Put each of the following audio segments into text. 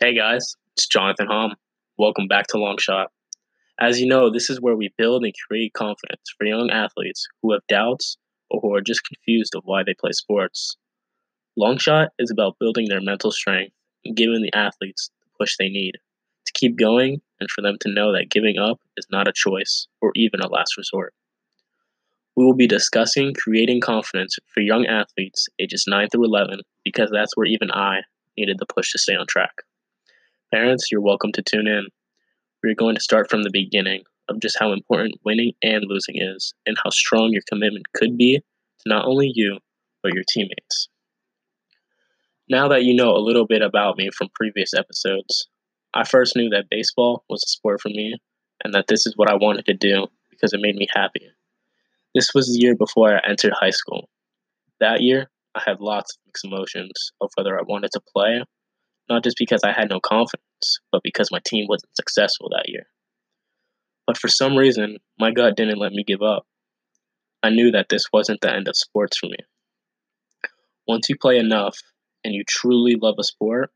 Hey guys, it's Jonathan Hom. Welcome back to Longshot. As you know, this is where we build and create confidence for young athletes who have doubts or who are just confused of why they play sports. Longshot is about building their mental strength and giving the athletes the push they need to keep going and for them to know that giving up is not a choice or even a last resort. We will be discussing creating confidence for young athletes ages 9 through 11 because that's where even I needed the push to stay on track. Parents, you're welcome to tune in. We're going to start from the beginning of just how important winning and losing is and how strong your commitment could be to not only you, but your teammates. Now that you know a little bit about me from previous episodes, I first knew that baseball was a sport for me and that this is what I wanted to do because it made me happy. This was the year before I entered high school. That year, I had lots of mixed emotions of whether I wanted to play not just because I had no confidence, but because my team wasn't successful that year. But for some reason, my gut didn't let me give up. I knew that this wasn't the end of sports for me. Once you play enough and you truly love a sport,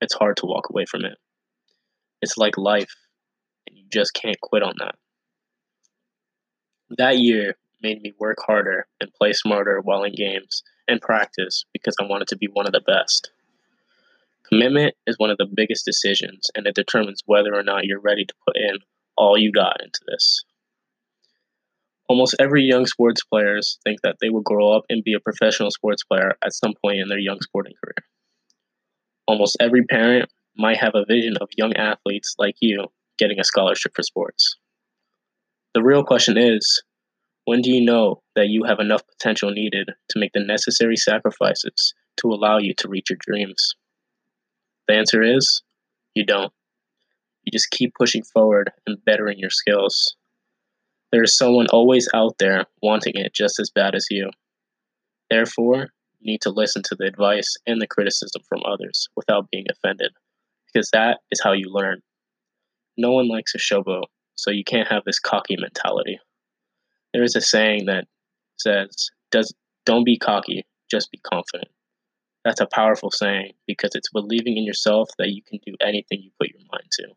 it's hard to walk away from it. It's like life, and you just can't quit on that. That year made me work harder and play smarter while in games and practice because I wanted to be one of the best. Commitment is one of the biggest decisions, and it determines whether or not you're ready to put in all you got into this. Almost every young sports players think that they will grow up and be a professional sports player at some point in their young sporting career. Almost every parent might have a vision of young athletes like you getting a scholarship for sports. The real question is when do you know that you have enough potential needed to make the necessary sacrifices to allow you to reach your dreams? The answer is you don't. You just keep pushing forward and bettering your skills. There is someone always out there wanting it just as bad as you. Therefore, you need to listen to the advice and the criticism from others without being offended, because that is how you learn. No one likes a showboat, so you can't have this cocky mentality. There is a saying that says, "Does don't be cocky, just be confident." That's a powerful saying because it's believing in yourself that you can do anything you put your mind to.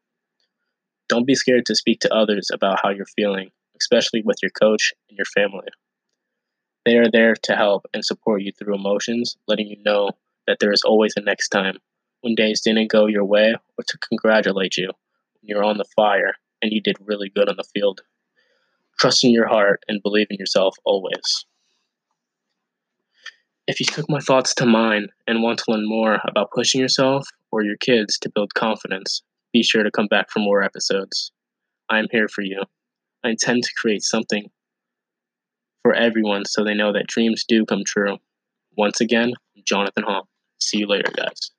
Don't be scared to speak to others about how you're feeling, especially with your coach and your family. They are there to help and support you through emotions, letting you know that there is always a next time when days didn't go your way or to congratulate you when you're on the fire and you did really good on the field. Trust in your heart and believe in yourself always. If you took my thoughts to mind and want to learn more about pushing yourself or your kids to build confidence, be sure to come back for more episodes. I am here for you. I intend to create something for everyone so they know that dreams do come true. Once again, I'm Jonathan Hall. See you later, guys.